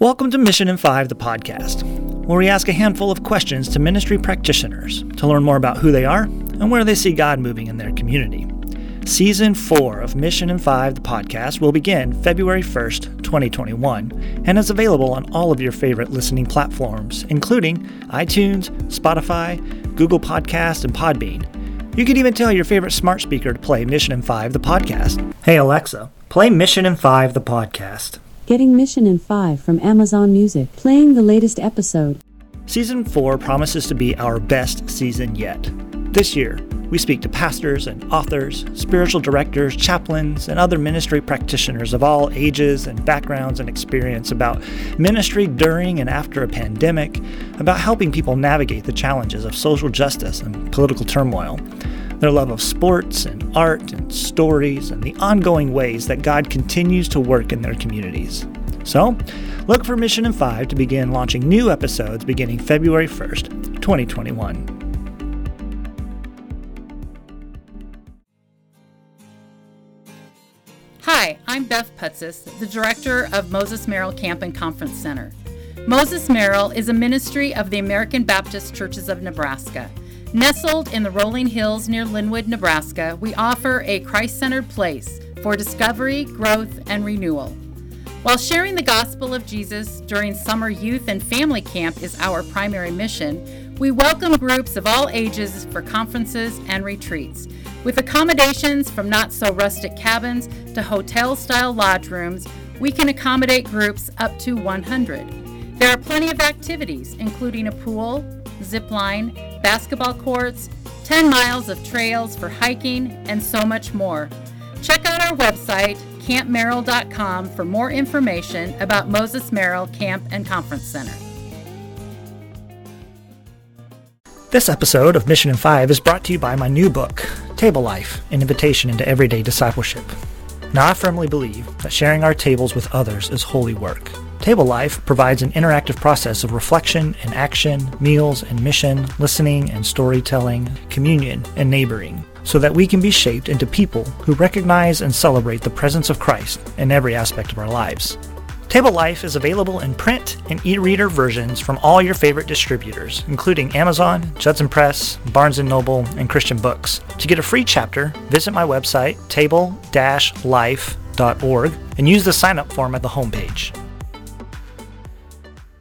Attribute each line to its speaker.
Speaker 1: Welcome to Mission in Five, the podcast, where we ask a handful of questions to ministry practitioners to learn more about who they are and where they see God moving in their community. Season 4 of Mission in 5, the podcast, will begin February 1st, 2021, and is available on all of your favorite listening platforms, including iTunes, Spotify, Google Podcast, and Podbean. You can even tell your favorite smart speaker to play Mission in 5, the podcast. Hey Alexa, play Mission in 5, the podcast.
Speaker 2: Getting Mission in 5 from Amazon Music. Playing the latest episode.
Speaker 1: Season 4 promises to be our best season yet. This year, we speak to pastors and authors, spiritual directors, chaplains, and other ministry practitioners of all ages and backgrounds and experience about ministry during and after a pandemic, about helping people navigate the challenges of social justice and political turmoil, their love of sports and art and stories, and the ongoing ways that God continues to work in their communities. So, look for Mission in 5 to begin launching new episodes beginning February 1st, 2021.
Speaker 3: Hi, I'm Beth Putzis, the director of Moses Merrill Camp and Conference Center. Moses Merrill is a ministry of the American Baptist Churches of Nebraska. Nestled in the rolling hills near Linwood, Nebraska, we offer a Christ centered place for discovery, growth, and renewal. While sharing the gospel of Jesus during summer youth and family camp is our primary mission, we welcome groups of all ages for conferences and retreats. With accommodations from not so rustic cabins to hotel style lodge rooms, we can accommodate groups up to 100. There are plenty of activities, including a pool, zip line, basketball courts, 10 miles of trails for hiking, and so much more. Check out our website, campmerrill.com, for more information about Moses Merrill Camp and Conference Center.
Speaker 1: This episode of Mission in 5 is brought to you by my new book, Table Life An Invitation into Everyday Discipleship. Now, I firmly believe that sharing our tables with others is holy work. Table Life provides an interactive process of reflection and action, meals and mission, listening and storytelling, communion and neighboring, so that we can be shaped into people who recognize and celebrate the presence of Christ in every aspect of our lives. Table Life is available in print and e-reader versions from all your favorite distributors, including Amazon, Judson Press, Barnes & Noble, and Christian Books. To get a free chapter, visit my website, table-life.org, and use the sign-up form at the homepage.